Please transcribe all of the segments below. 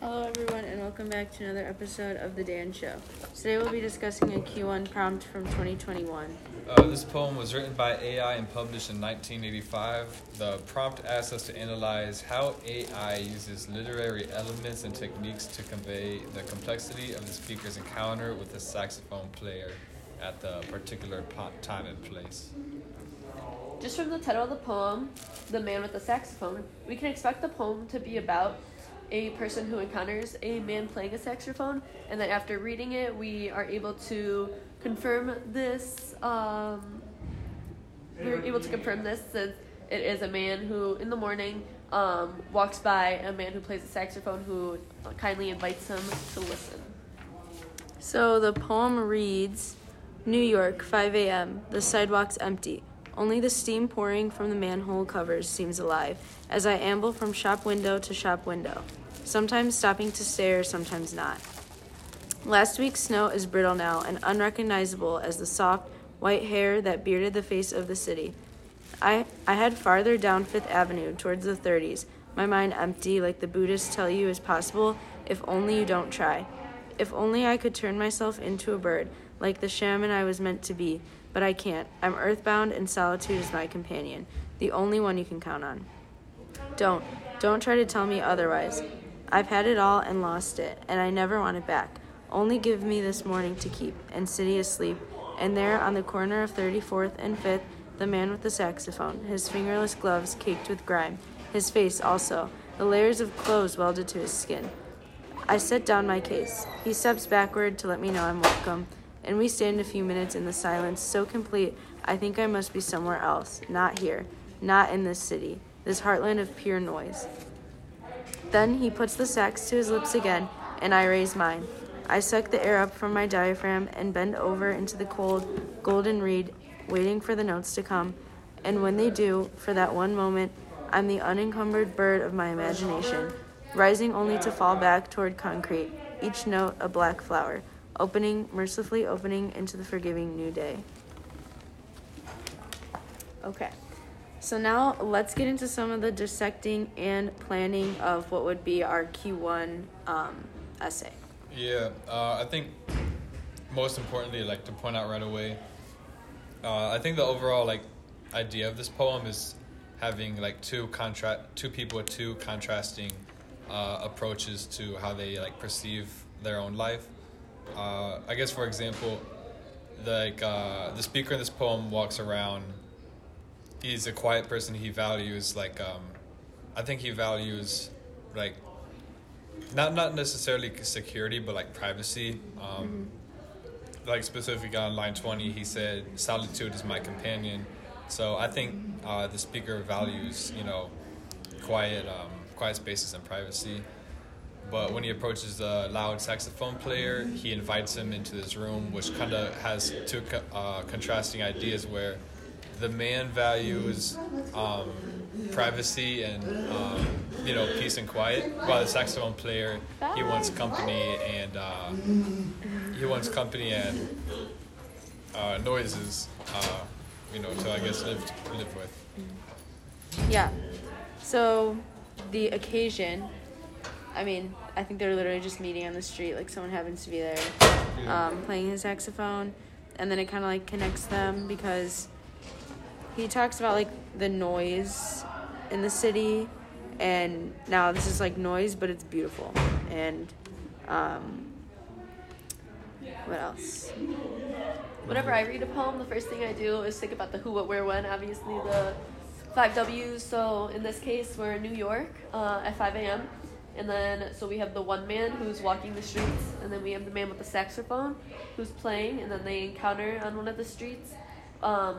Hello, everyone, and welcome back to another episode of The Dan Show. Today we'll be discussing a Q1 prompt from 2021. Uh, this poem was written by Ai and published in 1985. The prompt asks us to analyze how Ai uses literary elements and techniques to convey the complexity of the speaker's encounter with the saxophone player at the particular time and place. Just from the title of the poem, The Man with the Saxophone, we can expect the poem to be about a person who encounters a man playing a saxophone, and then after reading it, we are able to confirm this. Um, we're able to confirm this since it is a man who, in the morning, um, walks by a man who plays a saxophone who kindly invites him to listen. So the poem reads New York, 5 a.m. The sidewalk's empty. Only the steam pouring from the manhole covers seems alive as I amble from shop window to shop window, sometimes stopping to stare, sometimes not. Last week's snow is brittle now and unrecognizable as the soft, white hair that bearded the face of the city. I, I head farther down Fifth Avenue towards the 30s, my mind empty like the Buddhists tell you is possible if only you don't try. If only I could turn myself into a bird, like the shaman I was meant to be, but I can't. I'm earthbound and solitude is my companion, the only one you can count on. Don't, don't try to tell me otherwise. I've had it all and lost it, and I never want it back. Only give me this morning to keep, and city asleep, and there on the corner of 34th and 5th, the man with the saxophone, his fingerless gloves caked with grime, his face also, the layers of clothes welded to his skin. I set down my case. He steps backward to let me know I'm welcome, and we stand a few minutes in the silence so complete I think I must be somewhere else, not here, not in this city, this heartland of pure noise. Then he puts the sax to his lips again, and I raise mine. I suck the air up from my diaphragm and bend over into the cold, golden reed, waiting for the notes to come. And when they do, for that one moment, I'm the unencumbered bird of my imagination, rising only to fall back toward concrete, each note a black flower, opening, mercifully opening into the forgiving new day. Okay. So now let's get into some of the dissecting and planning of what would be our Q1 um, essay. Yeah, uh, I think most importantly, like to point out right away, uh, I think the overall like idea of this poem is having like two contra- two people with two contrasting uh, approaches to how they like perceive their own life. Uh, I guess for example, like uh, the speaker in this poem walks around. He's a quiet person. He values like um, I think he values like not not necessarily security, but like privacy. Um, Like specifically on line twenty, he said, "Solitude is my companion." So I think uh, the speaker values you know quiet um, quiet spaces and privacy. But when he approaches the loud saxophone player, he invites him into this room, which kind of has two uh, contrasting ideas where the man values um, privacy and um, you know peace and quiet, while the saxophone player he wants company and uh, he wants company and uh, noises, uh, you know, to I guess live live with. Yeah. So the occasion, I mean, I think they're literally just meeting on the street, like someone happens to be there um, playing his saxophone, and then it kind of like connects them because he talks about like the noise in the city, and now this is like noise, but it's beautiful. And um, what else? Whenever I read a poem, the first thing I do is think about the who, what, where, when. Obviously, the five W's. So in this case, we're in New York uh, at 5 a.m. And then, so we have the one man who's walking the streets, and then we have the man with the saxophone who's playing, and then they encounter on one of the streets. Um,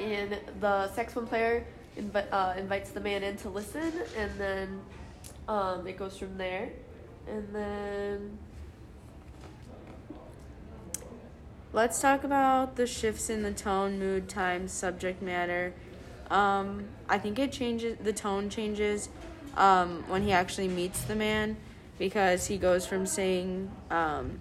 and the saxophone player invi- uh, invites the man in to listen, and then um, it goes from there. And then Let's talk about the shifts in the tone, mood, time, subject matter. Um, I think it changes. The tone changes um, when he actually meets the man because he goes from saying um,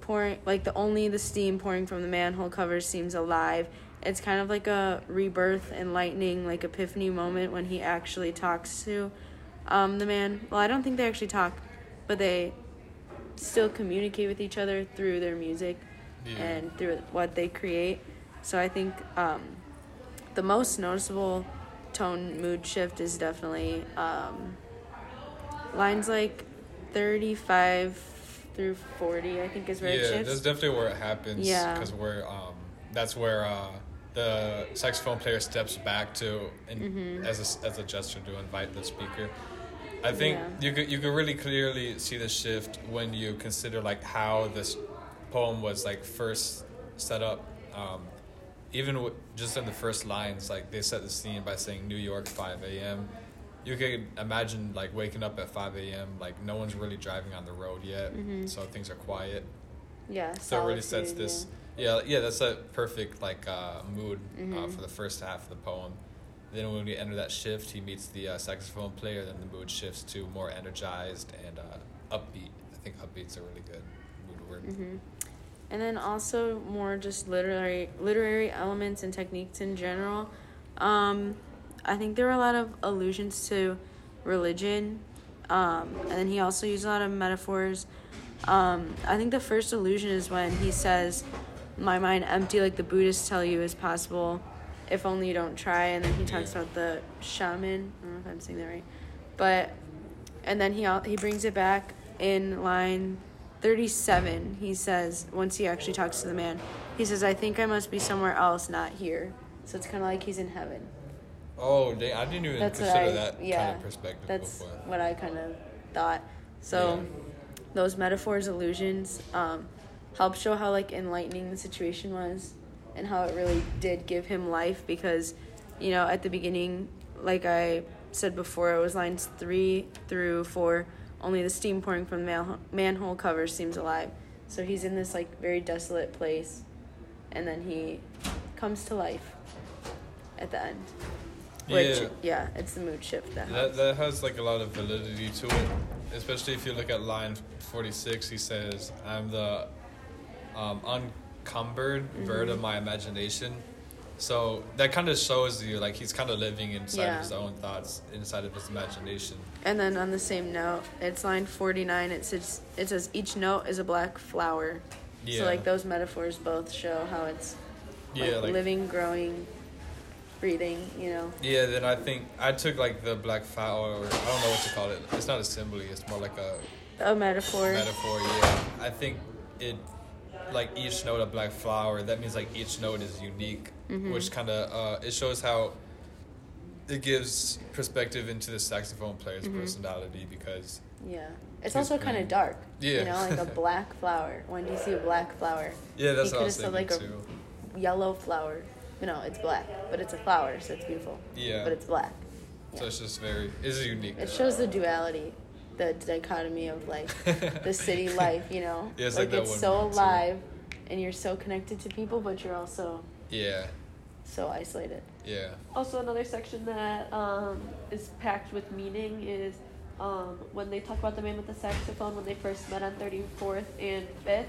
pouring like the only the steam pouring from the manhole cover seems alive, it's kind of like a rebirth, enlightening, like epiphany moment when he actually talks to um, the man. Well, I don't think they actually talk, but they still communicate with each other through their music Yeah. and through what they create. So I think um, the most noticeable tone mood shift is definitely um, lines like 35 through 40 i think is where it yeah, shifts that's definitely where it happens. Yeah. because we're um, that's where uh, the saxophone player steps back to and Mm-hmm. as a, as a gesture to invite the speaker. I think Yeah. you could you could really clearly see the shift when you consider like how this poem was like first set up. Um, even w- just in the first lines, like they set the scene by saying New York 5 a.m. You could imagine like waking up at 5 a.m. Like no one's really driving on the road yet, Mhm. so things are quiet. yeah So it really sets this. Yeah, yeah, that's a perfect like uh, mood uh, Mhm. for the first half of the poem. Then when we enter that shift, he meets the uh, saxophone player. Then the mood shifts to more energized and uh, upbeat. I think upbeat's a really good mood word. hmm And then also more just literary literary elements and techniques in general. Um, I think there were a lot of allusions to religion, um, and then he also used a lot of metaphors. Um, I think the first allusion is when he says, "My mind empty, like the Buddhists tell you is possible, if only you don't try." And then he talks about the shaman. I don't know if I'm saying that right, but and then he he brings it back in line 37 he says once he actually talks to the man he says i think i must be somewhere else not here so it's kind of like he's in heaven Oh, dang, I didn't even That's consider I- that yeah, kind of perspective that's before. what i kind of thought so Yeah. those metaphors allusions um, help show how like enlightening the situation was and how it really did give him life because you know at the beginning like i said before it was lines three through four only the steam pouring from the man- manhole cover seems alive so he's in this like very desolate place and then he comes to life at the end which Yeah. yeah it's the mood shift that, That that has like a lot of validity to it, especially if you look at line forty six. He says, "I'm the um, uncumbered bird Mm-hmm. of my imagination." So that kind of shows you like he's kind of living inside Yeah. of his own thoughts, inside of his imagination. And then on the same note, it's line 49. It says, it says each note is a black flower. Yeah. So, like, those metaphors both show how it's like, Yeah, like- living, growing, breathing, you know? Yeah, then I think I took like the black flower. Or, I don't know what to call it. It's not a simile. It's more like a A metaphor. metaphor. Yeah, I think it like each note a black flower. That means like each note is unique, Mm-hmm. which kind of uh, it shows how it gives perspective into the saxophone player's Mm-hmm. personality because Yeah. It's also kind of dark. Yeah. You know, like a black flower. When do you see a black flower? yeah, that's He what I was could've thinking said, like, a- too. Yellow flower. No, it's black, but it's a flower, so it's beautiful. Yeah. But it's black. So it's just very it's unique. It shows the duality, the dichotomy of like the city life, you know? Yeah, it's like, like it's so movie, too. alive and you're so connected to people, but you're also yeah, so isolated. yeah, Also, another section that um, is packed with meaning is um, when they talk about the man with the saxophone when they first met on 34th and 5th.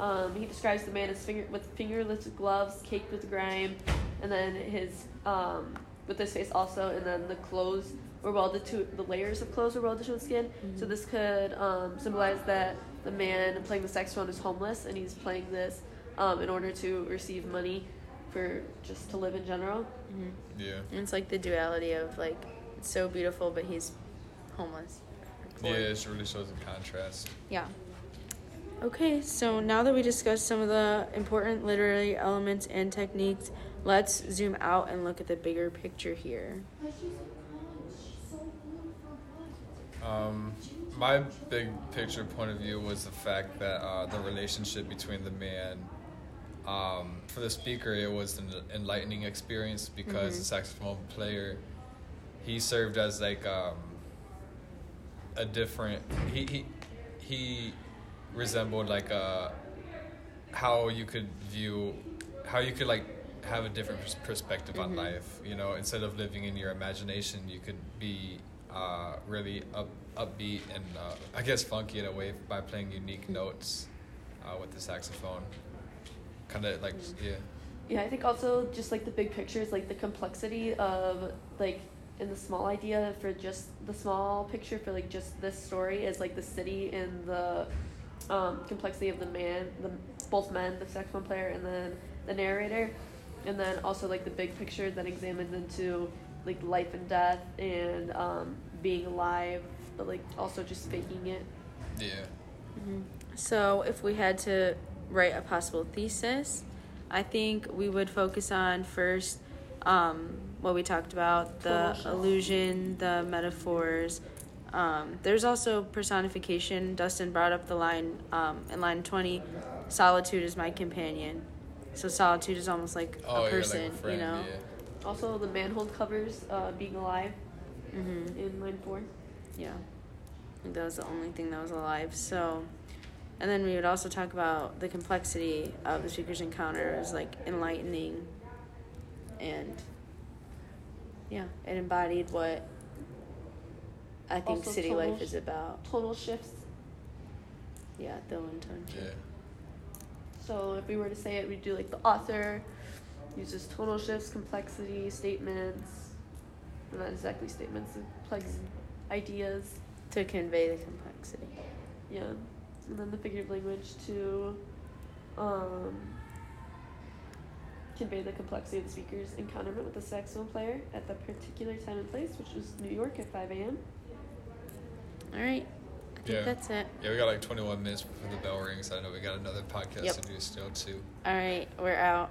Um, he describes the man as finger with fingerless gloves, caked with grime, and then his um, with his face also, and then the clothes were welded to the layers of clothes were welded to his skin. So this could um, symbolize that the man playing the saxophone is homeless, and he's playing this um, in order to receive money for just to live in general. yeah, And it's like the duality of like, it's so beautiful, but he's homeless. yeah. It really shows the contrast. Yeah. Okay, so now that we discussed some of the important literary elements and techniques, let's zoom out and look at the bigger picture here. Um, my big picture point of view was the fact that uh, the relationship between the man, um, for the speaker, it was an enlightening experience because the saxophone player, he served as like um, a different. He he he resembled like a how you could view how you could like have a different pers- perspective on life you know instead of living in your imagination you could be uh, really up, upbeat and uh, i guess funky in a way by playing unique notes uh, with the saxophone. Kind of like yeah. Yeah, I think also just like the big picture is like the complexity of like in the small idea for just the small picture for like just this story is like the city and the um, complexity of the man, the both men, the saxophone player and then the narrator, and then also like the big picture that examines into like life and death and um, being alive, but like also just faking it. Yeah. Mm-hmm. So, if we had to write a possible thesis, I think we would focus on first um, what we talked about the allusion, the metaphors. Um, there's also personification. Dustin brought up the line um, in line 20 solitude is my companion. So, solitude is almost like Oh, a person, like a friend, you know? yeah. Also, the manhole covers uh, being alive Mm-hmm. in line four. Yeah. I think that was the only thing that was alive. So, and then we would also talk about the complexity of the speaker's encounter as like enlightening and yeah, it embodied what I think Also city tonal life is about. Total shifts. Yeah, the one time. Yeah. So if we were to say it, we'd do like the author uses tonal shifts, complexity, statements. Well, not exactly statements, complex ideas. To convey the complexity. Yeah. And then the figurative language to um, convey the complexity of the speaker's encounterment with the saxophone player at the particular time and place, which was New York at 5 a.m. All right. I think Yeah. that's it. Yeah, we got like 21 minutes before the bell rings. I know we got another podcast Yep. to do still, too. All right, we're out.